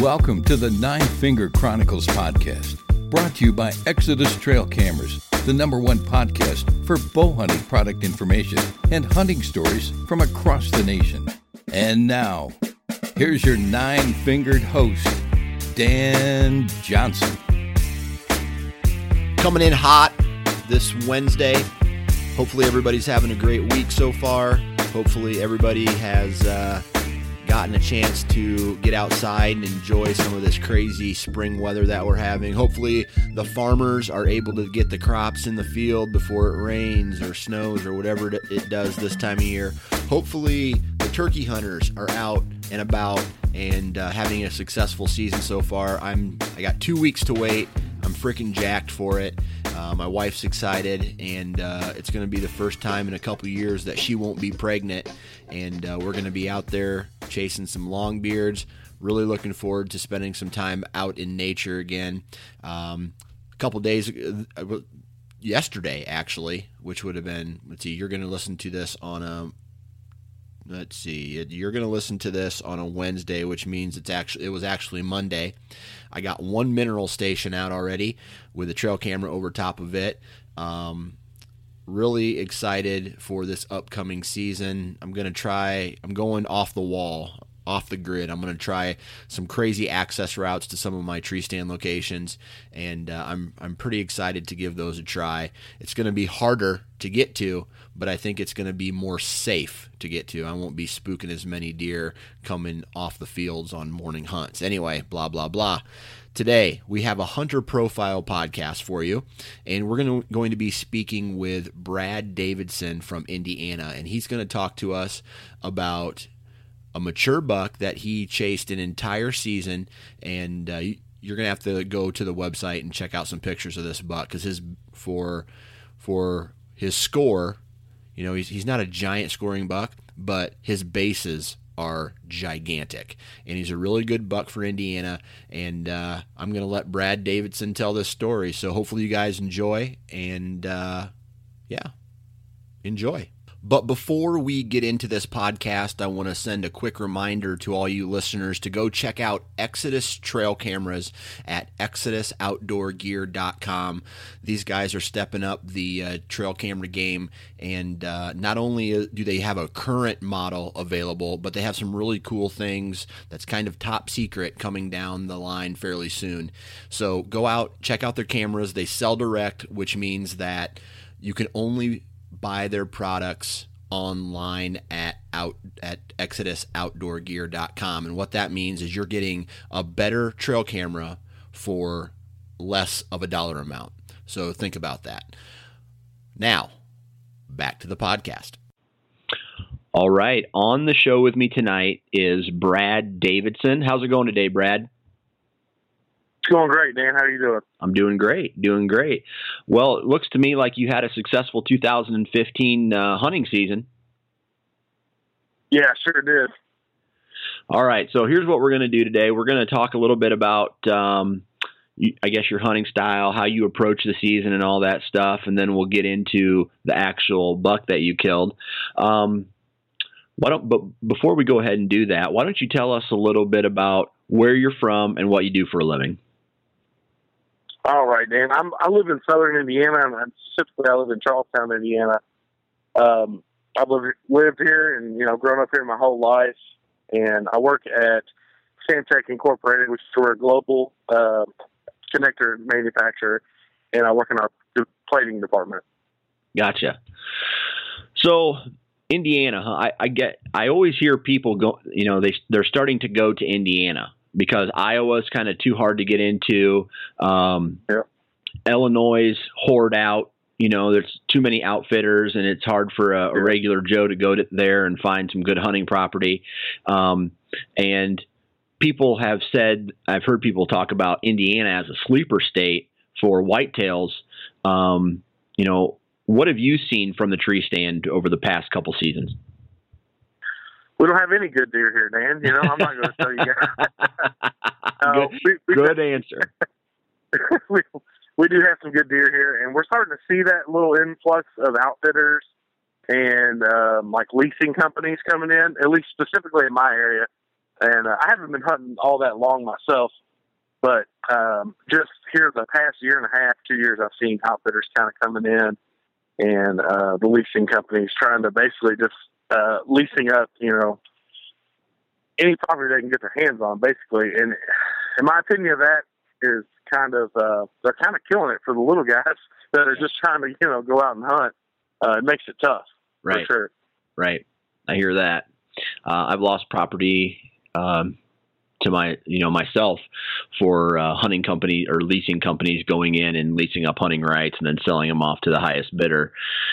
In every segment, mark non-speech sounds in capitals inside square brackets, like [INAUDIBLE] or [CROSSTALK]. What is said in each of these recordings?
Welcome to the Nine Finger Chronicles podcast, brought to you by Exodus Trail Cameras, the number one podcast for bow hunting product information and hunting stories from across the nation. And now, here's your nine fingered host, Dan Johnson. Coming in hot this Wednesday. Hopefully, everybody's having a great week so far. Hopefully, everybody has. Uh, gotten a chance to get outside and enjoy some of this crazy spring weather that we're having. Hopefully, the farmers are able to get the crops in the field before it rains or snows or whatever it does this time of year. Hopefully, the turkey hunters are out and about and uh, having a successful season so far. I'm I got two weeks to wait. I'm freaking jacked for it. Uh, my wife's excited, and uh, it's going to be the first time in a couple years that she won't be pregnant. And uh, we're going to be out there chasing some long beards. Really looking forward to spending some time out in nature again. Um, a couple days, uh, yesterday actually, which would have been. Let's see, you're going to listen to this on a. Let's see, you're going to listen to this on a Wednesday, which means it's actually it was actually Monday. I got one mineral station out already with a trail camera over top of it. Um, really excited for this upcoming season. I'm going to try, I'm going off the wall, off the grid. I'm going to try some crazy access routes to some of my tree stand locations, and uh, I'm, I'm pretty excited to give those a try. It's going to be harder to get to, but I think it's going to be more safe to get to. I won't be spooking as many deer coming off the fields on morning hunts. Anyway, blah, blah, blah. Today, we have a hunter profile podcast for you, and we're going to, going to be speaking with Brad Davidson from Indiana, and he's going to talk to us about a mature buck that he chased an entire season, and uh, you're going to have to go to the website and check out some pictures of this buck because his for for his score, you know, he's he's not a giant scoring buck, but his bases are gigantic. And he's a really good buck for Indiana. And uh, I'm going to let Brad Davidson tell this story. So hopefully you guys enjoy. And uh, yeah, enjoy. But before we get into this podcast, I want to send a quick reminder to all you listeners to go check out Exodus trail cameras at exodusoutdoorgear.com. These guys are stepping up the uh, trail camera game, and uh, not only do they have a current model available, but they have some really cool things that's kind of top secret coming down the line fairly soon. So go out, check out their cameras. They sell direct, which means that you can only buy their products online at out at exodusoutdoorgear.com and what that means is you're getting a better trail camera for less of a dollar amount. So think about that. Now back to the podcast. All right. On the show with me tonight is brad davidson. How's it going today brad going great, Dan. How are you doing? I'm doing great, doing great. Well, it looks to me like you had a successful 2015 uh, hunting season. Yeah, sure did. All right, so here's what we're going to do today. We're going to talk a little bit about, um, I guess, your hunting style, how you approach the season, and all that stuff, and then we'll get into the actual buck that you killed. Um, why don't? But before we go ahead and do that, why don't you tell us a little bit about where you're from and what you do for a living? All right, Dan. I'm I live in Southern Indiana, and specifically I live in Charlestown, Indiana. Um, I've lived lived here and you know grown up here my whole life. and I work at Samtec Incorporated, which is a global uh, connector manufacturer, and I work in our plating department. Gotcha. So Indiana, huh? I, I get. I always hear people go. You know, they they're starting to go to Indiana because Iowa's kind of too hard to get into. Um, yeah. Illinois hoard out. You know, there's too many outfitters, and it's hard for a, a regular Joe to go to there and find some good hunting property. Um, and people have said, I've heard people talk about Indiana as a sleeper state for whitetails. Um, you know, what have you seen from the tree stand over the past couple seasons? We don't have any good deer here, Dan. You know, I'm not going to tell you guys. [LAUGHS] uh, good, we, we good answer. [LAUGHS] we, we do have some good deer here, and we're starting to see that little influx of outfitters and um, like leasing companies coming in, at least specifically in my area. And uh, I haven't been hunting all that long myself, but um, just here the past year and a half, two years, I've seen outfitters kind of coming in and uh, the leasing companies trying to basically just uh, leasing up, you know, any property they can get their hands on, basically. And in my opinion, that is kind of uh, they're kind of killing it for the little guys [LAUGHS] that are just trying to you know go out and hunt. Uh, it makes it tough, right? For sure. Right. I hear that. Uh, I've lost property um, to my you know myself for uh, hunting company or leasing companies going in and leasing up hunting rights and then selling them off to the highest bidder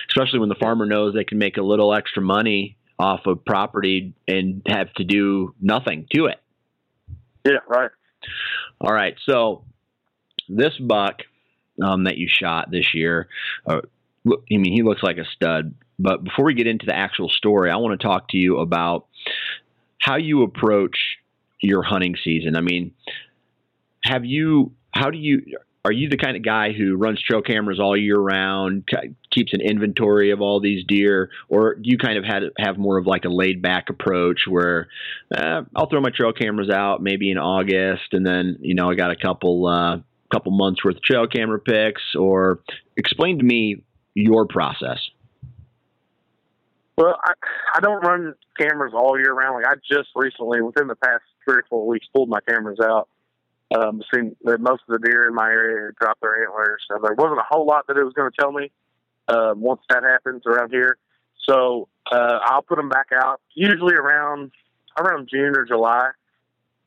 especially when the farmer knows they can make a little extra money off of property and have to do nothing to it. Yeah right. All right so this buck um, that you shot this year uh, i mean he looks like a stud but before we get into the actual story i want to talk to you about how you approach your hunting season. I mean, have you? How do you? Are you the kind of guy who runs trail cameras all year round, keeps an inventory of all these deer, or do you kind of have have more of like a laid back approach where uh, I'll throw my trail cameras out maybe in August, and then you know I got a couple uh, couple months worth of trail camera pics, or explain to me your process. Well, I, I don't run cameras all year round. Like I just recently, within the past three or four weeks, pulled my cameras out. Um, seen that most of the deer in my area dropped their antlers. So there wasn't a whole lot that it was going to tell me um, once that happens around here. So uh, I'll put them back out usually around around June or July,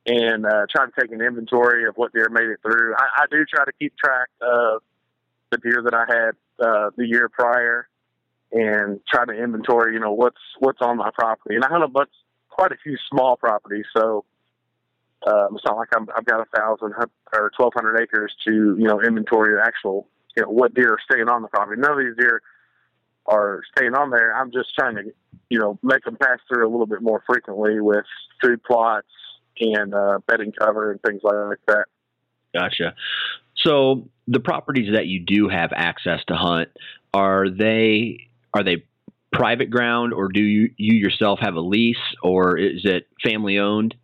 and uh, try to take an inventory of what deer made it through. I, I do try to keep track of the deer that I had uh, the year prior and try to inventory, you know, what's what's on my property. And I hunt a bunch, quite a few small properties, so um, it's not like I'm, I've got a thousand or twelve hundred acres to you know inventory the actual you know what deer are staying on the property. None of these deer are staying on there. I'm just trying to you know make them pass through a little bit more frequently with food plots and uh, bedding cover and things like that. Gotcha. So the properties that you do have access to hunt are they are they private ground or do you, you yourself have a lease or is it family owned?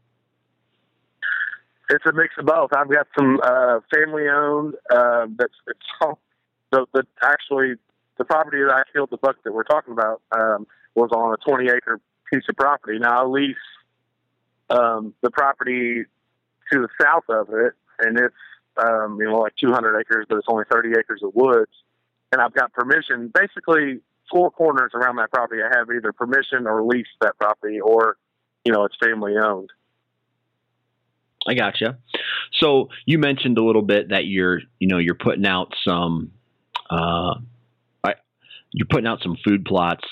It's a mix of both. I've got some uh, family owned. Uh, that's it's all, the, the actually the property that I killed the buck that we're talking about um, was on a 20 acre piece of property. Now I lease um, the property to the south of it, and it's um, you know like 200 acres, but it's only 30 acres of woods. And I've got permission. Basically, four corners around that property, I have either permission or lease that property, or you know, it's family owned. I gotcha. So you mentioned a little bit that you're, you know, you're putting out some, uh, you're putting out some food plots.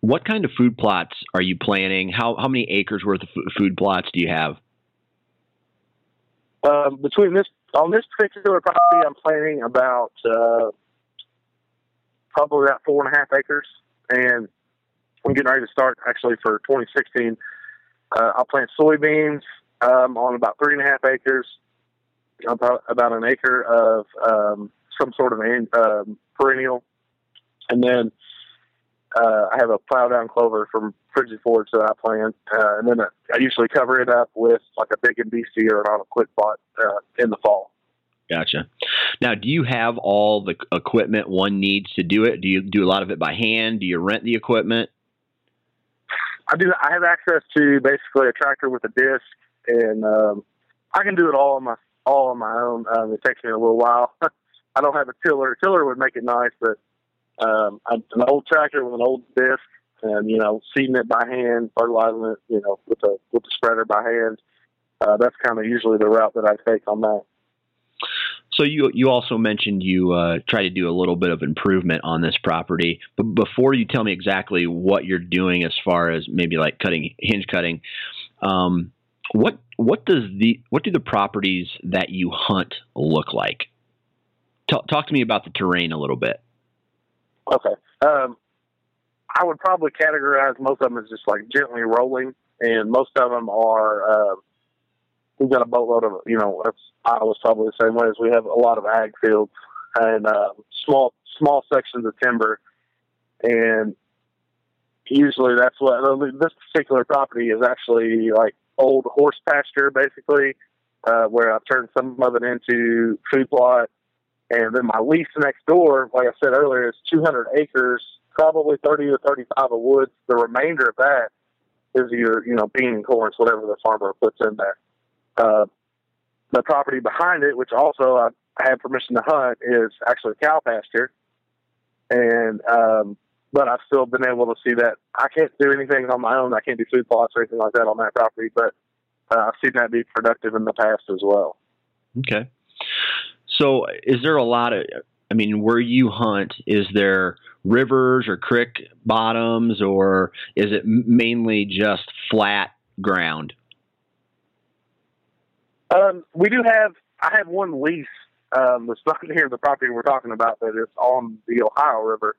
What kind of food plots are you planning? How how many acres worth of food plots do you have? Um, between this on this particular property, I'm planning about uh, probably about four and a half acres, and I'm getting ready to start actually for 2016. Uh, I'll plant soybeans um, on about three and a half acres, about about an acre of um, some sort of um, perennial, and then uh, I have a plow down clover from Frigid Forage that I plant, uh, and then I usually cover it up with like a big and beastie or on a Quick Plot uh, in the fall. Gotcha. Now, do you have all the equipment one needs to do it? Do you do a lot of it by hand? Do you rent the equipment? I do. I have access to basically a tractor with a disc, and um, I can do it all on my all on my own. Um, it takes me a little while. [LAUGHS] I don't have a tiller. A tiller would make it nice, but um, an old tractor with an old disc, and you know, seeding it by hand, fertilizing it, you know, with a with the spreader by hand. Uh, that's kind of usually the route that I take on that. So you you also mentioned you uh, try to do a little bit of improvement on this property, but before you tell me exactly what you're doing as far as maybe like cutting hinge cutting, um, what what does the what do the properties that you hunt look like? Talk, talk to me about the terrain a little bit. Okay, um, I would probably categorize most of them as just like gently rolling, and most of them are. Uh, we've got a boatload of you know Iowa's probably the same way as we have a lot of ag fields and uh, small small sections of timber, and usually that's what this particular property is actually like old horse pasture basically, uh, where I've turned some of it into food plot, and then my lease next door, like I said earlier, is 200 acres, probably 30 to 35 of woods. The remainder of that is your you know bean and corn, whatever the farmer puts in there. Uh, the property behind it, which also I, I have permission to hunt, is actually a cow pasture. And, um, but I've still been able to see that I can't do anything on my own. I can't do food plots or anything like that on that property, but uh, I've seen that be productive in the past as well. Okay. So, is there a lot of, I mean, where you hunt, is there rivers or creek bottoms, or is it mainly just flat ground? Um, we do have. I have one lease um, that's not [LAUGHS] near the property we're talking about, but it's on the Ohio River,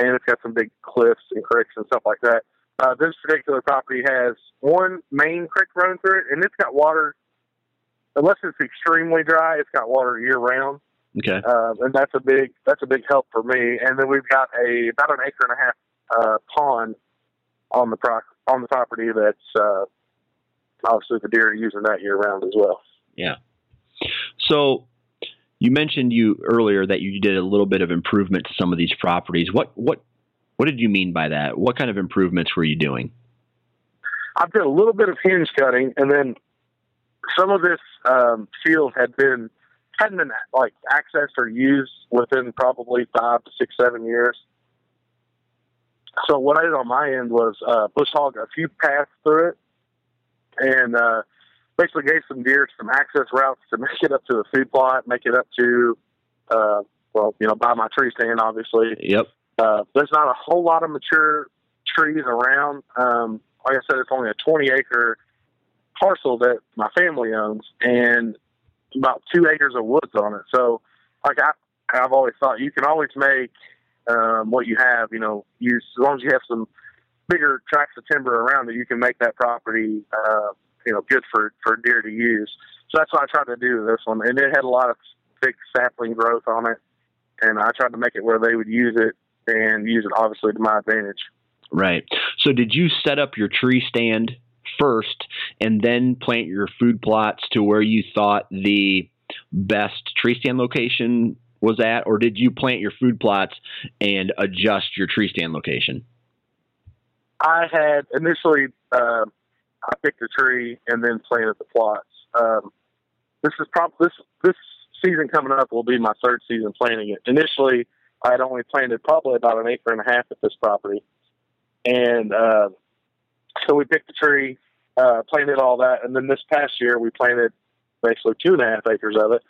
and it's got some big cliffs and creeks and stuff like that. Uh, this particular property has one main creek running through it, and it's got water. Unless it's extremely dry, it's got water year round. Okay, uh, and that's a big that's a big help for me. And then we've got a about an acre and a half uh, pond on the pro- on the property that's uh, obviously the deer are using that year round as well. Yeah. So you mentioned you earlier that you did a little bit of improvement to some of these properties. What what what did you mean by that? What kind of improvements were you doing? I did a little bit of hinge cutting, and then some of this um, field had been hadn't been like accessed or used within probably five to six, seven years. So what I did on my end was uh, bush hog a few paths through it, and uh, basically gave some deer some access routes to [LAUGHS] make it up to the food plot, make it up to, uh, well, you know, by my tree stand, obviously. Yep. Uh, there's not a whole lot of mature trees around. Um, like I said, it's only a 20 acre parcel that my family owns and about two acres of woods on it. So, like I, I've always thought you can always make um, what you have, you know, use as long as you have some bigger tracts of timber around it, you can make that property uh, you know good for for deer to use. So that's what I tried to do with this one, and it had a lot of thick sapling growth on it, and I tried to make it where they would use it and use it obviously to my advantage. Right. So did you set up your tree stand first and then plant your food plots to where you thought the best tree stand location was at, or did you plant your food plots and adjust your tree stand location? I had initially uh, I picked a tree and then planted the plots. Um, this is probably this this season coming up will be my third season planting it. Initially, I had only planted probably about an acre and a half at this property, and uh, so we picked a tree, uh, planted all that, and then this past year we planted basically two and a half acres of it,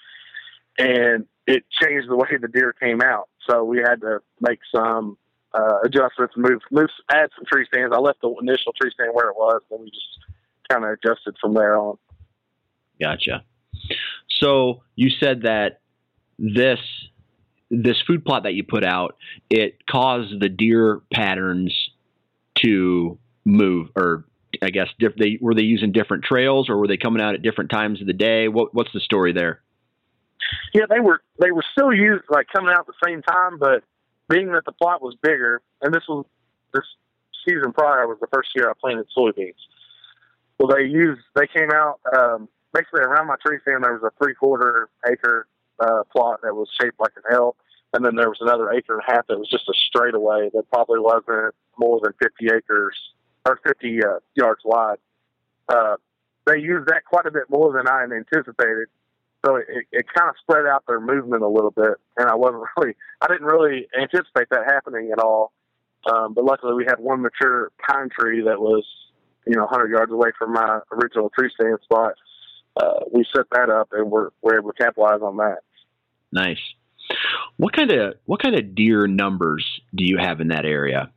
and it changed the way the deer came out. So we had to make some uh, adjustments, move, move, add some tree stands. I left the initial tree stand where it was, and we just kind of adjusted from there on. Gotcha. So you said that this this food plot that you put out it caused the deer patterns to move, or I guess diff- they were they using different trails, or were they coming out at different times of the day? What what's the story there? Yeah, they were they were still used like coming out at the same time, but being that the plot was bigger, and this was this season prior was the first year I planted soybeans. Well, they used they came out um, basically around my tree stand. There was a three quarter acre uh, plot that was shaped like an L, and then there was another acre and a half that was just a straightaway that probably wasn't more than fifty acres or 50 uh, yards wide. Uh, they used that quite a bit more than I anticipated. So it, it kind of spread out their movement a little bit, and I wasn't [LAUGHS] really, I didn't really anticipate that happening at all. Um, but luckily, we had one mature pine tree that was, you know, 100 yards away from my original tree stand spot. Uh, we set that up, and we're we're able to capitalize on that. Nice. What kind of what kind of deer numbers do you have in that area?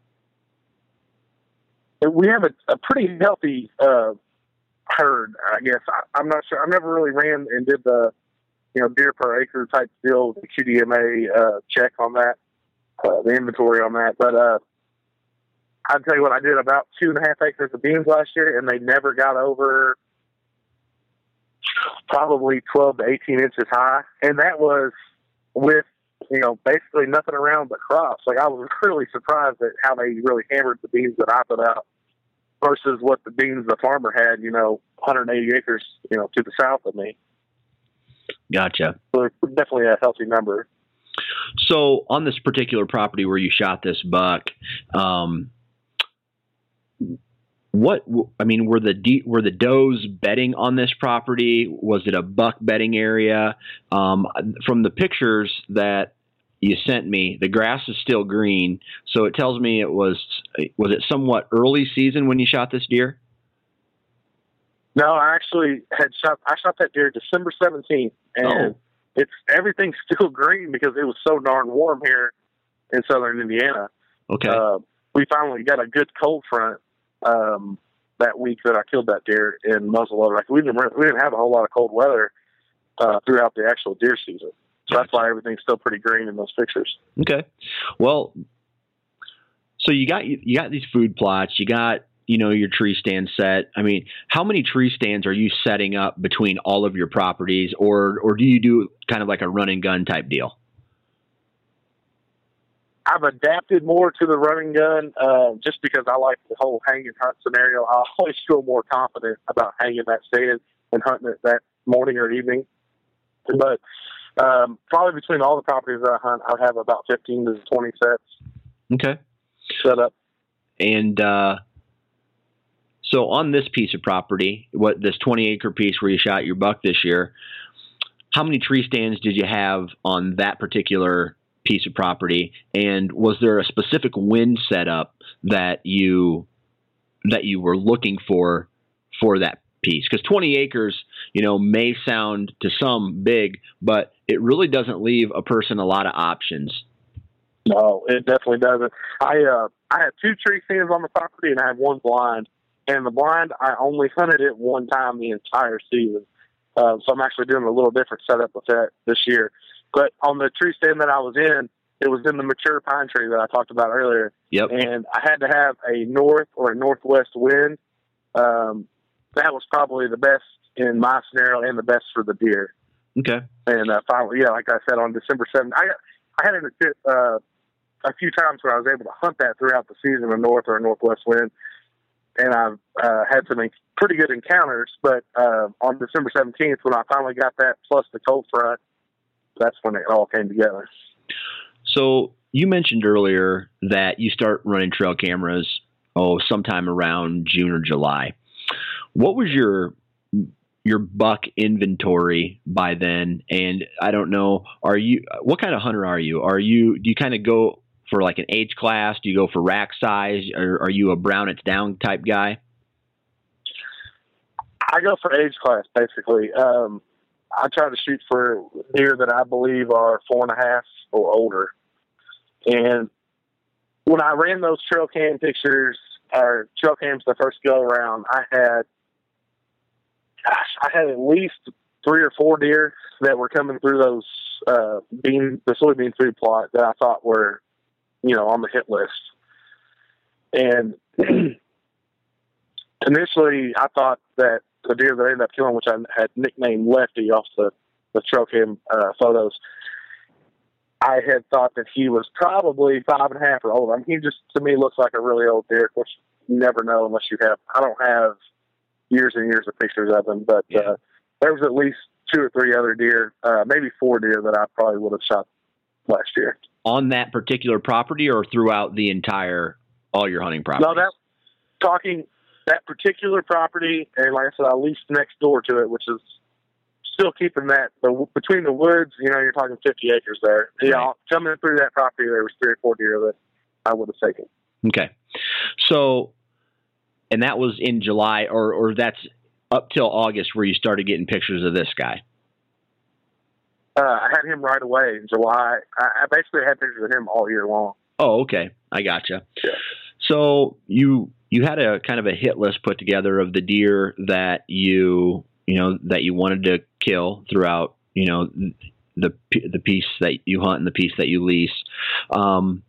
We have a, a pretty healthy uh, herd, I guess. I, am not sure. I've never really ran and did the, you know, deer per acre type deal, the QDMA uh, check on that, uh, the inventory on that. But uh, I'll tell you what, I did about two and a half acres of beans last year, and they never got over probably 12 to 18 inches high. And that was with, you know, basically nothing around but crops. Like I was [LAUGHS] really surprised at how they really hammered the beans that I put out versus what the beans the farmer had, you know, 180 acres, you know, to the south of me. Gotcha. So definitely a healthy number. So on this particular property where you shot this buck, um, what I mean, were the were the does bedding on this property? Was it a buck bedding area? Um, from the pictures that you sent me, the grass is still green, so it tells me it was was it somewhat early season when you shot this deer? No, I actually had shot. I shot that deer December seventeenth, and oh. it's everything's [LAUGHS] still green because it was so darn warm here in southern Indiana. Okay. Uh, we finally got a good cold front um, that week that I killed that deer in muzzleloader. Like we didn't we didn't have a whole lot of cold weather uh, throughout the actual deer season, so that's why everything's still pretty green in those pictures. Okay, well, so you got you got these food plots, you got you know your tree stand set. I mean, how many tree stands are you setting up between all of your properties, or or do you do kind of like a run and gun type deal? I've adapted more to the running gun uh, just because I like the whole hanging hunt scenario. I [LAUGHS] always feel more confident about hanging that stand and hunting it that morning or evening. But um, probably between all the properties that I hunt, I have about 15 to 20 sets. Okay. Set up. And uh, so on this piece of property, what this 20 acre piece where you shot your buck this year, how many tree stands did you have on that particular piece of property and was there a specific wind setup that you that you were looking for for that piece because 20 acres you know may sound to some big but it really doesn't leave a person a lot of options no it definitely doesn't i uh i had two tree stands on the property and i have one blind and the blind i only hunted it one time the entire season uh, so i'm actually doing a little different setup with that this year but on the tree stand that I was in, it was in the mature pine tree that I talked about earlier. Yep. And I had to have a north or a northwest wind. Um, that was probably the best in my scenario and the best for the deer. Okay. And uh, finally, yeah, like I said, on December 7th, I, I had it uh, a few times where I was able to hunt that throughout the season, a north or a northwest wind. And I've uh, had some pretty good encounters. But uh, on December 17th, when I finally got that plus the cold front, that's when it all came together. So you mentioned earlier that you start running trail cameras oh sometime around June or July. What was your your buck inventory by then? And I don't know, are you what kind of hunter are you? Are you do you kind of go for like an age class? Do you go for rack size? Or are you a brown it's down type guy? I go for age class basically. Um, I try to shoot for deer that I believe are four and a half or older. And when I ran those trail cam pictures or trail cams the first go around, I had, gosh, I had at least three or four deer that were coming through those uh, bean the soybean food plot that I thought were, you know, on the hit list. And [CLEARS THROAT] initially, I thought that the deer that I ended up killing, which I had nicknamed Lefty off the the trail cam uh, photos, I had thought that he was probably five and a half or older. I mean, he just to me looks like a really old deer. Of course, you never know unless you have. I don't have years and years of pictures of him, but uh, there was at least two or three other deer, uh, maybe four deer that I probably would have shot last year on that particular property or throughout the entire all your hunting property. No, that talking that particular property, and like I said, I leased next door to it, which is still keeping that the between the woods. You know, you're talking 50 acres there. Right. Yeah, coming through that property, there was three or four deer that I would have taken. Okay. So, and that was in July, or or that's up till August where you started getting pictures of this guy. Uh, I had him right away in July. I, I basically had pictures of him all year long. Oh, okay. I gotcha. Yeah. So you you had a kind of a hit list put together of the deer that you you know that you wanted to kill throughout you know the the piece that you hunt and the piece that you lease. Um,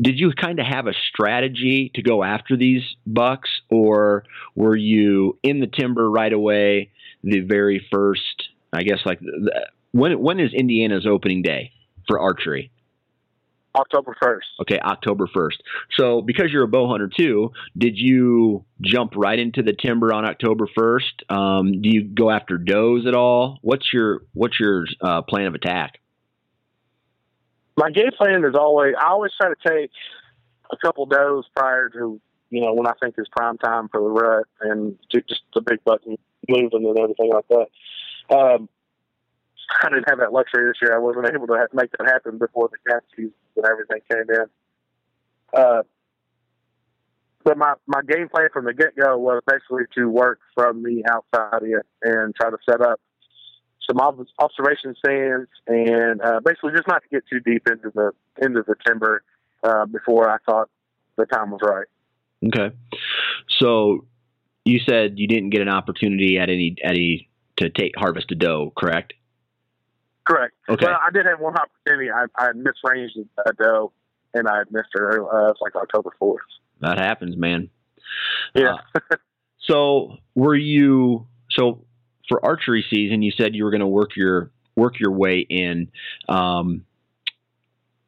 did you kind of have a strategy to go after these bucks, or were you in the timber right away? The very first, I guess, like the, when when is Indiana's opening day for archery? October first. Okay, October 1st. So, because you're a bow hunter too, did you jump right into the timber on October 1st? Um, do you go after does at all? What's your what's your uh, plan of attack? My game plan is always I always try to take a couple does prior to you know when I think is prime time for the rut and ju- just the big buck moving and everything like that. Um, I didn't have that luxury this year. I wasn't able to make that happen before the cat season and everything came in. Uh, but my, my game plan from the get go was basically to work from the outside in and try to set up some observation stands and uh, basically just not to get too deep into the into the timber uh, before I thought the time was right. Okay. So, you said you didn't get an opportunity at any at any to take harvest a doe, correct? Correct. Okay. Well, I did have one opportunity. I, I misranged a doe, and I had missed her. Uh, it's like October fourth. That happens, man. Yeah. Uh, so, were you so for archery season? You said you were going to work your work your way in, um,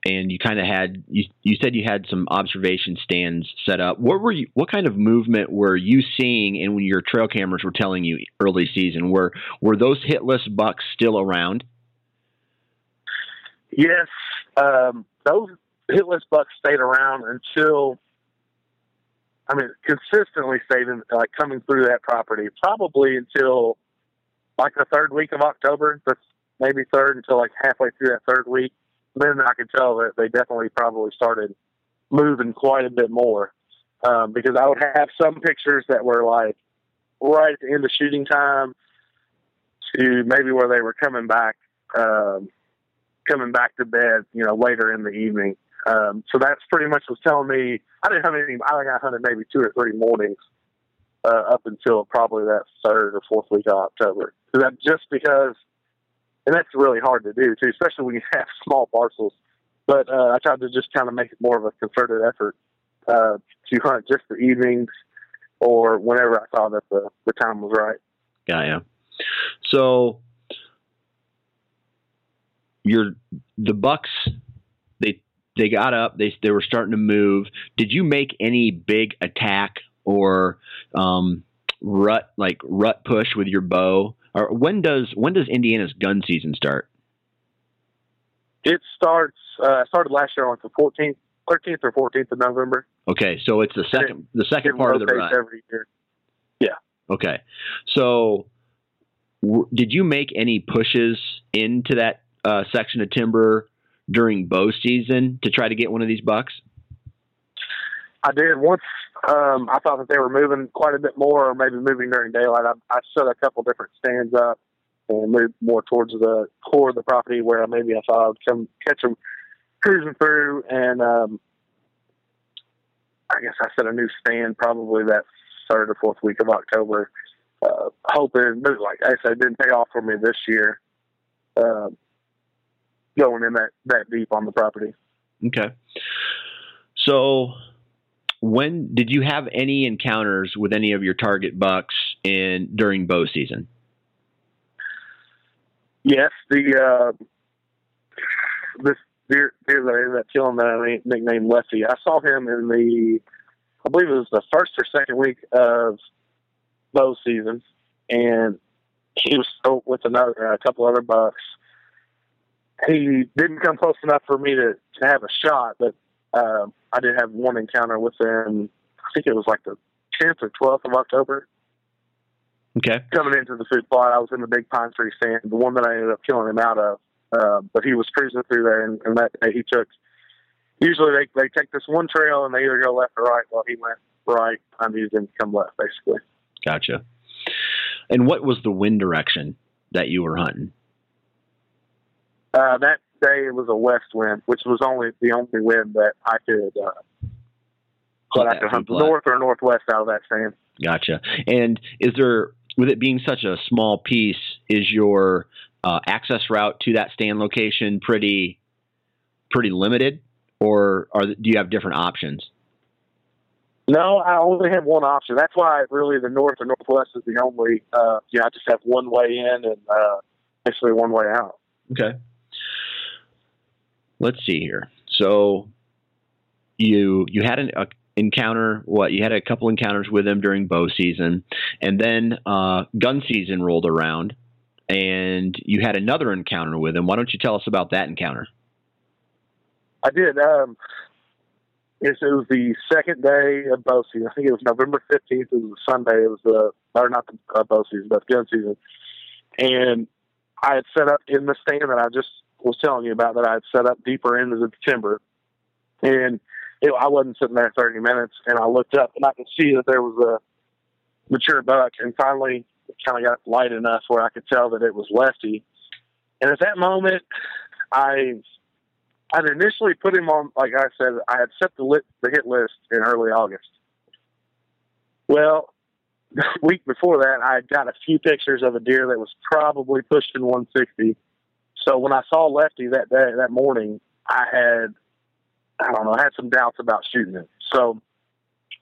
and you kind of had you, you said you had some observation stands set up. What were you? What kind of movement were you seeing? And when your trail cameras were telling you early season, were were those hitless bucks still around? Yes, um, those hitless bucks stayed around until, I mean, consistently stayed in, like coming through that property, probably until like the third week of October. That's maybe third until like halfway through that third week. Then I could tell that they definitely probably started moving quite a bit more um, because I would have some pictures that were like right at the end of shooting time to maybe where they were coming back. Um, coming back to bed, you know, later in the evening. Um, so that's pretty much was telling me I didn't hunt any. I think I hunted maybe two or three mornings uh, up until probably that third or fourth week of October. So that just because, and that's really hard to do too, especially when you [LAUGHS] have small parcels. But uh, I tried to just kind of make it more of a concerted effort uh, to hunt just the evenings or whenever I saw that the, the time was right. Got ya. So your the Bucks they they got up they they were starting to move. Did you make any big attack or um, rut like rut push with your bow? Or when does when does Indiana's gun season start? It starts uh, started last year on the 14th, 13th or 14th of November. Okay, so it's the second the second part of the rut. every year. Okay, so w- did you make any pushes into that uh, section of timber during bow season to try to get one of these bucks? I did once. Um, I thought that they were moving quite a bit more, or maybe moving during daylight. I, I set a couple different stands up and moved more towards the core of the property where maybe I thought I would come catch them cruising through. And um, I guess I set a new stand probably that third or fourth week of October, uh, hoping. But like I said, it didn't pay off for me this year. Uh, going in that that deep on the property. Okay. So, when did you have any encounters with any of your target bucks in during bow season? Yes, the uh, this deer, deer that I ended up killing that I nicknamed Lefty. I saw him in the, I believe it was the first or second week of bow season, and he was still with another a couple other bucks. He didn't come close enough for me to, to have a shot, but um, I did have one encounter with him. I think it was like the 10th or 12th of October. Okay. Coming into the food plot, I was in the big pine tree stand, the one that I ended up killing him out of. Uh, but he was cruising through there, and, and that day he took. Usually they they take this one trail and they either go left or right. Well, he went right. I'm using come left, basically. Gotcha. And what was the wind direction that you were hunting? Uh, that day it was a west wind, which was only the only wind that I could uh, that I could hunt north or northwest out of that stand. Gotcha. And is there, with it being such a small piece, is your uh, access route to that stand location pretty pretty limited, or are do you have different options? No, I only have one option. That's why really the north or northwest is the only. Uh, you know, I just have one way in and uh, basically one way out. Okay. Let's see here. So you you had an a encounter. What you had a couple encounters with him during bow season, and then uh, gun season rolled around, and you had another encounter with him. Why don't you tell us about that encounter? I did. Um, it was the second day of bow season. I think it was November fifteenth. It was a Sunday. It was the or not the uh, bow season, but gun season. And I had set up in the stand and I just was telling you about that I had set up deeper into the timber, and it, I wasn't sitting there thirty minutes. And I looked up and I could see that there was a mature buck, and finally it kind of got light enough where I could tell that it was lefty. And at that moment, I I'd initially put him on, like I said, I had set the, lit, the hit list in early August. Well, [LAUGHS] the week before that, I had got a few pictures of a deer that was probably pushing 160. So when I saw Lefty that day, that morning, I had, I don't know, I had some doubts about shooting him. So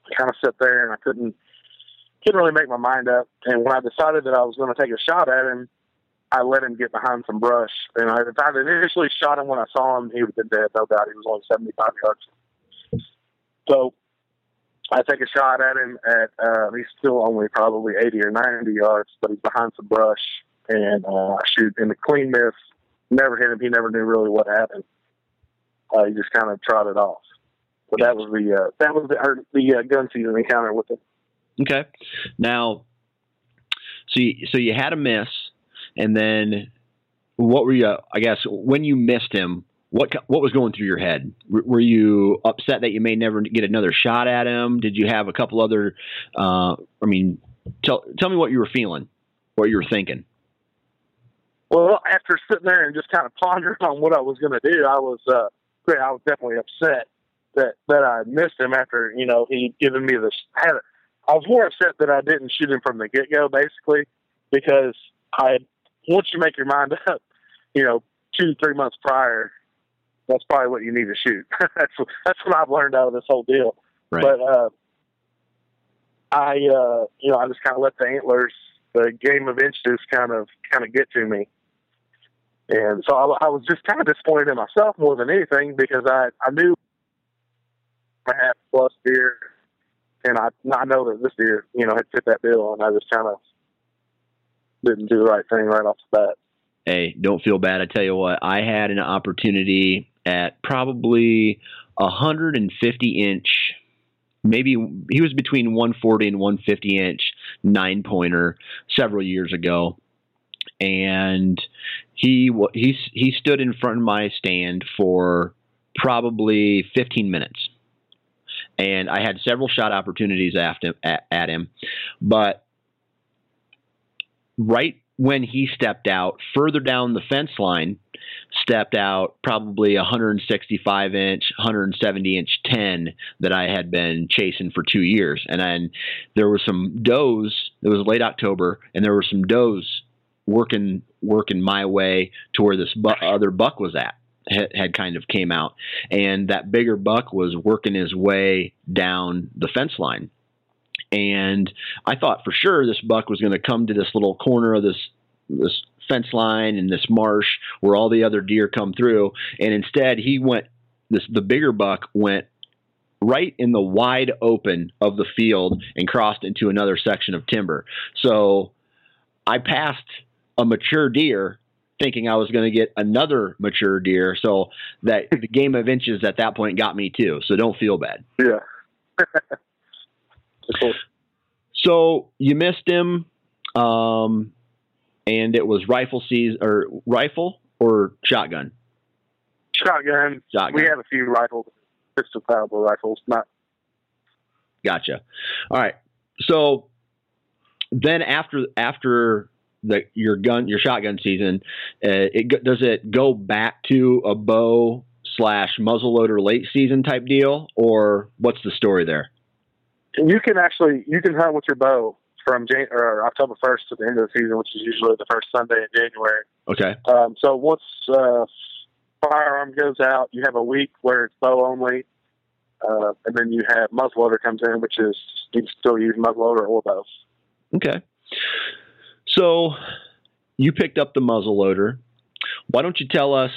I kind of sat there and I couldn't, couldn't really make my mind up. And when I decided that I was going to take a shot at him, I let him get behind some brush. And I, if I'd initially shot him when I saw him, he would have been dead, no doubt. He was only 75 yards. So I take a shot at him at, uh, he's still only probably 80 or 90 yards, but he's behind some brush. And uh, I shoot in the clean miss. Never hit him. He never knew really what happened. Uh, he just kind of trotted off. So that was the uh, that was the, the uh, gun season encounter with him. Okay. Now, so you, so you had a miss and then what were you? I guess when you missed him, what what was going through your head? Were you upset that you may never get another shot at him? Did you have a couple other? Uh, I mean, tell tell me what you were feeling, what you were thinking. Well, after sitting there and just kind of pondering on what I was going to do, I was uh, great. I was definitely upset that that I missed him after you know he'd given me this. Had, I was more upset that I didn't shoot him from the get go, basically, because I once you make your mind [LAUGHS] up, you know, two three months prior, that's probably what you need to shoot. [LAUGHS] that's that's what I've learned out of this whole deal. Right. But uh, I, uh, you know, I just kind of let the antlers, the game of inches, kind of kind of get to me. And so I, I was just kind of disappointed in myself more than anything because I I knew I had plus deer, and I I know that this deer, you know, had fit that bill, and I just kind of didn't do the right thing right off the bat. Hey, don't feel bad. I tell you what, I had an opportunity at probably a 150 inch, maybe he was between 140 and 150 inch nine pointer several years ago. And he he he stood in front of my stand for probably 15 minutes, and I had several shot opportunities after at, at him, but right when he stepped out, further down the fence line, stepped out probably 165 inch, 170 inch 10 that I had been chasing for two years. And then there were some does, it was late October, and there were some does working working my way to where this bu- other buck was at had, had kind of came out and that bigger buck was working his way down the fence line and I thought for sure this buck was going to come to this little corner of this this fence line and this marsh where all the other deer come through, and instead he went. This the bigger buck went right in the wide open of the field and crossed into another section of timber. So I passed a mature deer thinking I was going to get another mature deer. So that the game of inches at that point got me too. So don't feel bad. Yeah. [LAUGHS] So you missed him, um, and it was rifle season or rifle or shotgun. Shotgun. Shotgun. We have a few rifles, pistol caliber rifles. Not Gotcha. All right. So then after after the your gun your shotgun season, uh, it does it go back to a bow slash muzzleloader late season type deal, or what's the story there? you can actually you can hunt with your bow from Jan- or October first to the end of the season, which is usually the first Sunday in January. Okay. Um, so once uh, firearm goes out, you have a week where it's bow only, uh, and then you have muzzleloader comes in, which is you can still use muzzleloader or bow. Okay. So you picked up the muzzleloader. Why don't you tell us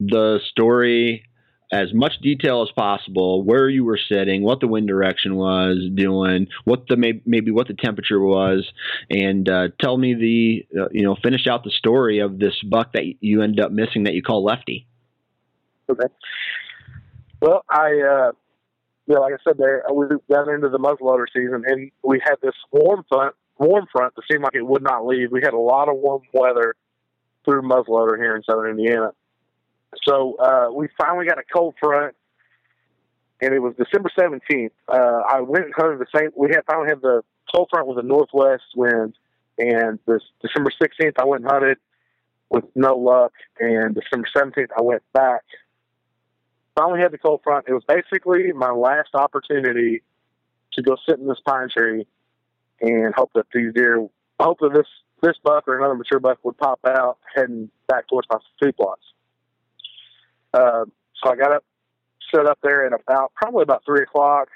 the story as much detail as possible, where you were sitting, what the wind direction was doing, what the maybe, maybe what the temperature was, and uh, tell me the uh, you know finish out the story of this buck that you ended up missing that you call Lefty. Okay. Well, I, uh, yeah, like I said, there we got into the muzzleloader season, and we had this warm front, warm front that seemed like it would not leave. We had a lot of warm weather through muzzleloader here in southern Indiana. So uh, we finally got a cold front, and it was December seventeenth. Uh, I went and hunted the same. We had finally had the cold front with a northwest wind, and this December sixteenth I went and hunted with no luck, and December seventeenth I went back finally had the cold front. It was basically my last opportunity to go sit in this pine tree and hope that these deer, hope that this this buck or another mature buck would pop out heading back towards my food plots. Uh, so I got up, set up there at about probably about three o'clock,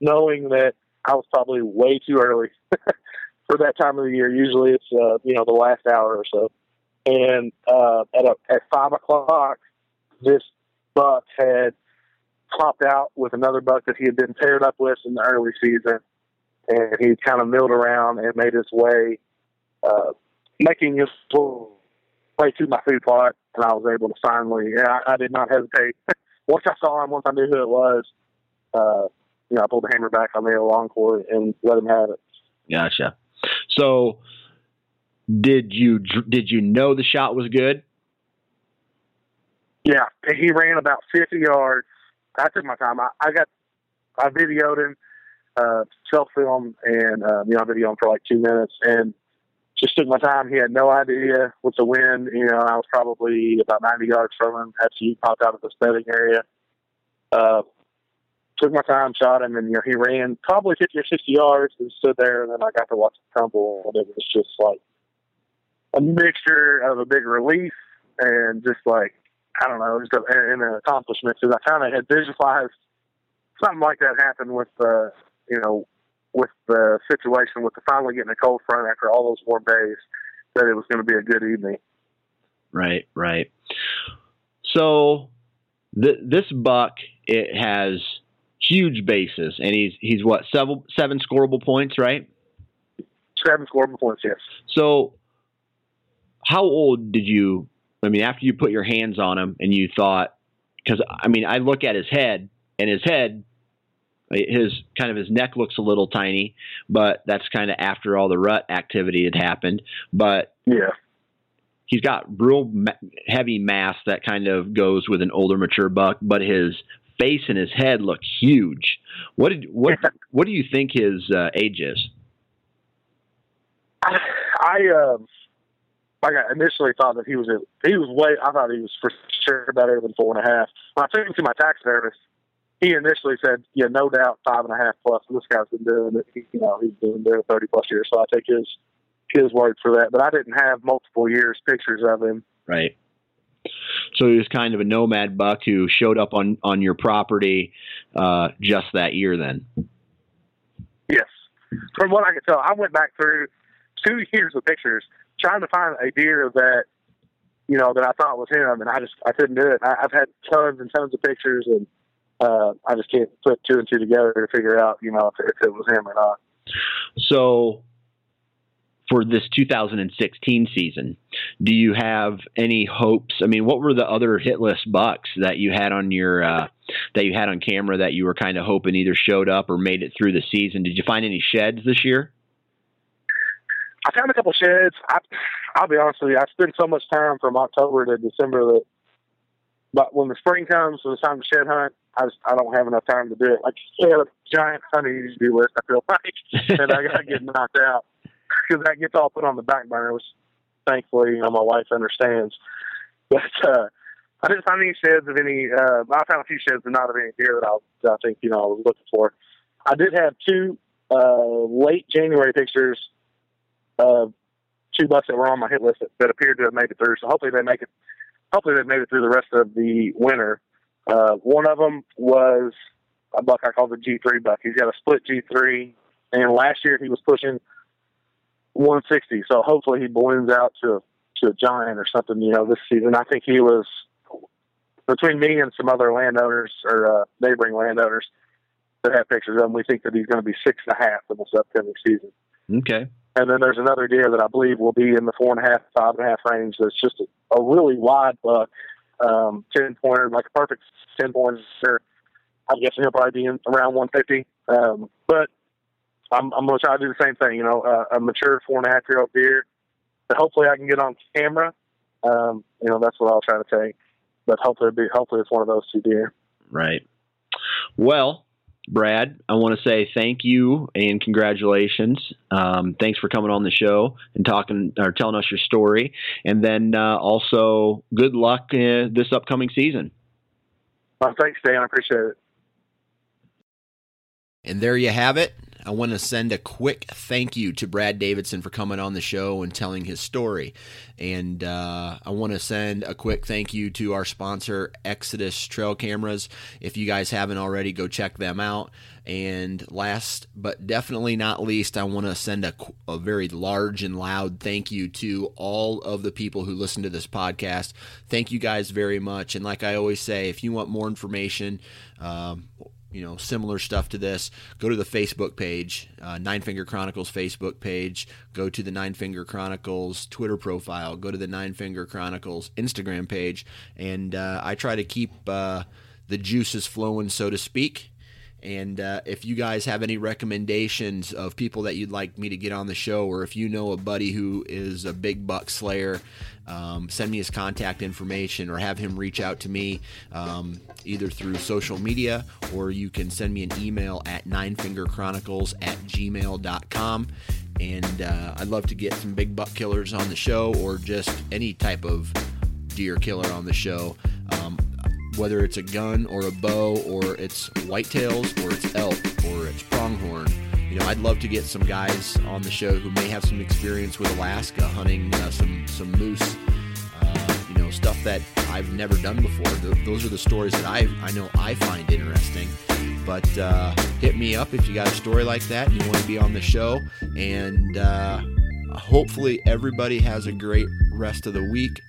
knowing that I was probably way too early [LAUGHS] for that time of the year. Usually it's uh, you know the last hour or so, and uh, at a, at five o'clock, this buck had popped out with another buck that he had been paired up with in the early season, and he kind of milled around and made his way, uh, making his way to my food plot, and I was able to finally. Yeah, I, I did not hesitate. [LAUGHS] once I saw him, once I knew who it was, uh, you know, I pulled the hammer back on the long cord and let him have it. Gotcha. So did you did you know the shot was good? Yeah, he ran about 50 yards. I took my time. I, I got, I videoed him, uh, self film, and you know, I videoed him for like two minutes, and just took my time. He had no idea with the wind. You know, I was probably about 90 yards from him after he popped out of the bedding area. Uh, took my time, shot him, and you know, he ran probably 50 or 60 yards and stood there, and then I got to watch him tumble, and it was just like a mixture of a big relief and just like I don't know, just a, an accomplishment because I kind of had visualized something like that happen with uh, you know with the situation with the finally getting a cold front after all those warm days that it was going to be a good evening. Right, right. So th- this buck it has huge bases, and he's he's what seven seven scoreable points, right? Seven scoreable points, yes. So how old did you I mean, after you put your hands on him and you thought, because I mean, I look at his head and his head, his kind of his neck looks a little tiny, but that's kind of after all the rut activity had happened. But yeah, he's got real ma- heavy mass that kind of goes with an older mature buck, but his face and his head look huge. What did what what do you think his uh, age is? I, I um like I initially thought that he was a, he was way I thought he was for sure better than four and a half. When I took him to my taxidermist, he initially said, "Yeah, no doubt five and a half plus." And this guy's been doing it. He, you know, he's been doing it thirty plus years, so I take his his word for that. But I didn't have multiple years pictures of him. Right. So he was kind of a nomad buck who showed up on on your property uh, just that year. Then. Yes, from what I could tell, I went back through two [LAUGHS] years of pictures trying to find a deer that you know that I thought was him, and I just I couldn't do it. I, I've had tons and tons of pictures, and uh, I just can't put two and two together to figure out you know if, if it was him or not. So, for this 2016 season, do you have any hopes? I mean, what were the other hitless bucks that you had on your uh, that you had on camera that you were kind of hoping either showed up or made it through the season? Did you find any sheds this year? I found a couple sheds. I, I'll be honest with you. I spent so much time from October to December that, but when the spring comes, when it's time to shed hunt, I just I don't have enough time to do it. Like you said, a giant hunting to do list. I feel like, [LAUGHS] and I gotta get knocked out because that gets all put on the back burner, which thankfully, you know, my wife understands. But uh, I didn't find any sheds of any. Uh, I found a few sheds, but not of any deer that I, that I think you know I was looking for. I did have two uh, late January pictures of two bucks that were on my hit list that, that appeared to have made it through. So hopefully they make it. Hopefully they've made it through the rest of the winter. Uh, one of them was a buck I call the G3 buck. He's got a split G3, and last year he was pushing 160. So hopefully he balloons out to to a giant or something. You know, this season I think he was between me and some other landowners or uh, neighboring landowners that have pictures of him. We think that he's going to be six and a half in this upcoming season. Okay. And then there's another deer that I believe will be in the four and a half, five and a half range. That's just a, a really wide buck, um, ten pointer, like a perfect ten pointer. I'm guessing he'll probably be in around 150. Um, but I'm, I'm going to try to do the same thing. You know, uh, a mature four and a half year old deer that hopefully I can get on camera. Um, you know, that's what I'll try to take. But hopefully, it'll be, hopefully it's one of those two deer. Right. Well, Brad, I want to say thank you and congratulations. Um, thanks for coming on the show and talking or telling us your story, and then uh, also good luck uh, this upcoming season. Well, thanks, Dan. I appreciate it. And there you have it. I want to send a quick thank you to Brad Davidson for coming on the show and telling his story. And uh, I want to send a quick thank you to our sponsor, Exodus Trail Cameras. If you guys haven't already, go check them out. And last but definitely not least, I want to send a, a very large and loud thank you to all of the people who listen to this podcast. Thank you guys very much. And like I always say, if you want more information, um, you know similar stuff to this. Go to the facebook page uh, nine finger chronicles facebook page. Go to the nine finger chronicles twitter profile. Go to the nine finger chronicles instagram page. And uh, i try to keep uh, the juices flowing so to speak and uh, if you guys have any recommendations of people that you'd like me to get on the show, or if you know a buddy who is a big buck slayer, um, send me his contact information or have him reach out to me um, either through social media or you can send me an email at ninefingerchronicles at gmail.com. And uh, I'd love to get some big buck killers on the show or just any type of deer killer on the show. Whether it's a gun or a bow or it's whitetails or it's elk or it's pronghorn. You know, I'd love to get some guys on the show who may have some experience with Alaska hunting uh, some some moose. Uh, you know, stuff that I've never done before. Th- those are the stories that I I know I find interesting. But uh, hit me up if you got a story like that and you want to be on the show. And uh, hopefully everybody has a great rest of the week.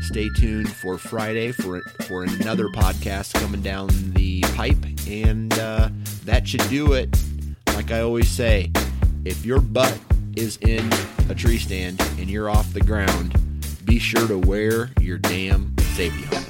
Stay tuned for Friday for for another podcast coming down the pipe, and uh, that should do it. Like I always say, if your butt is in a tree stand and you're off the ground, be sure to wear your damn safety harness.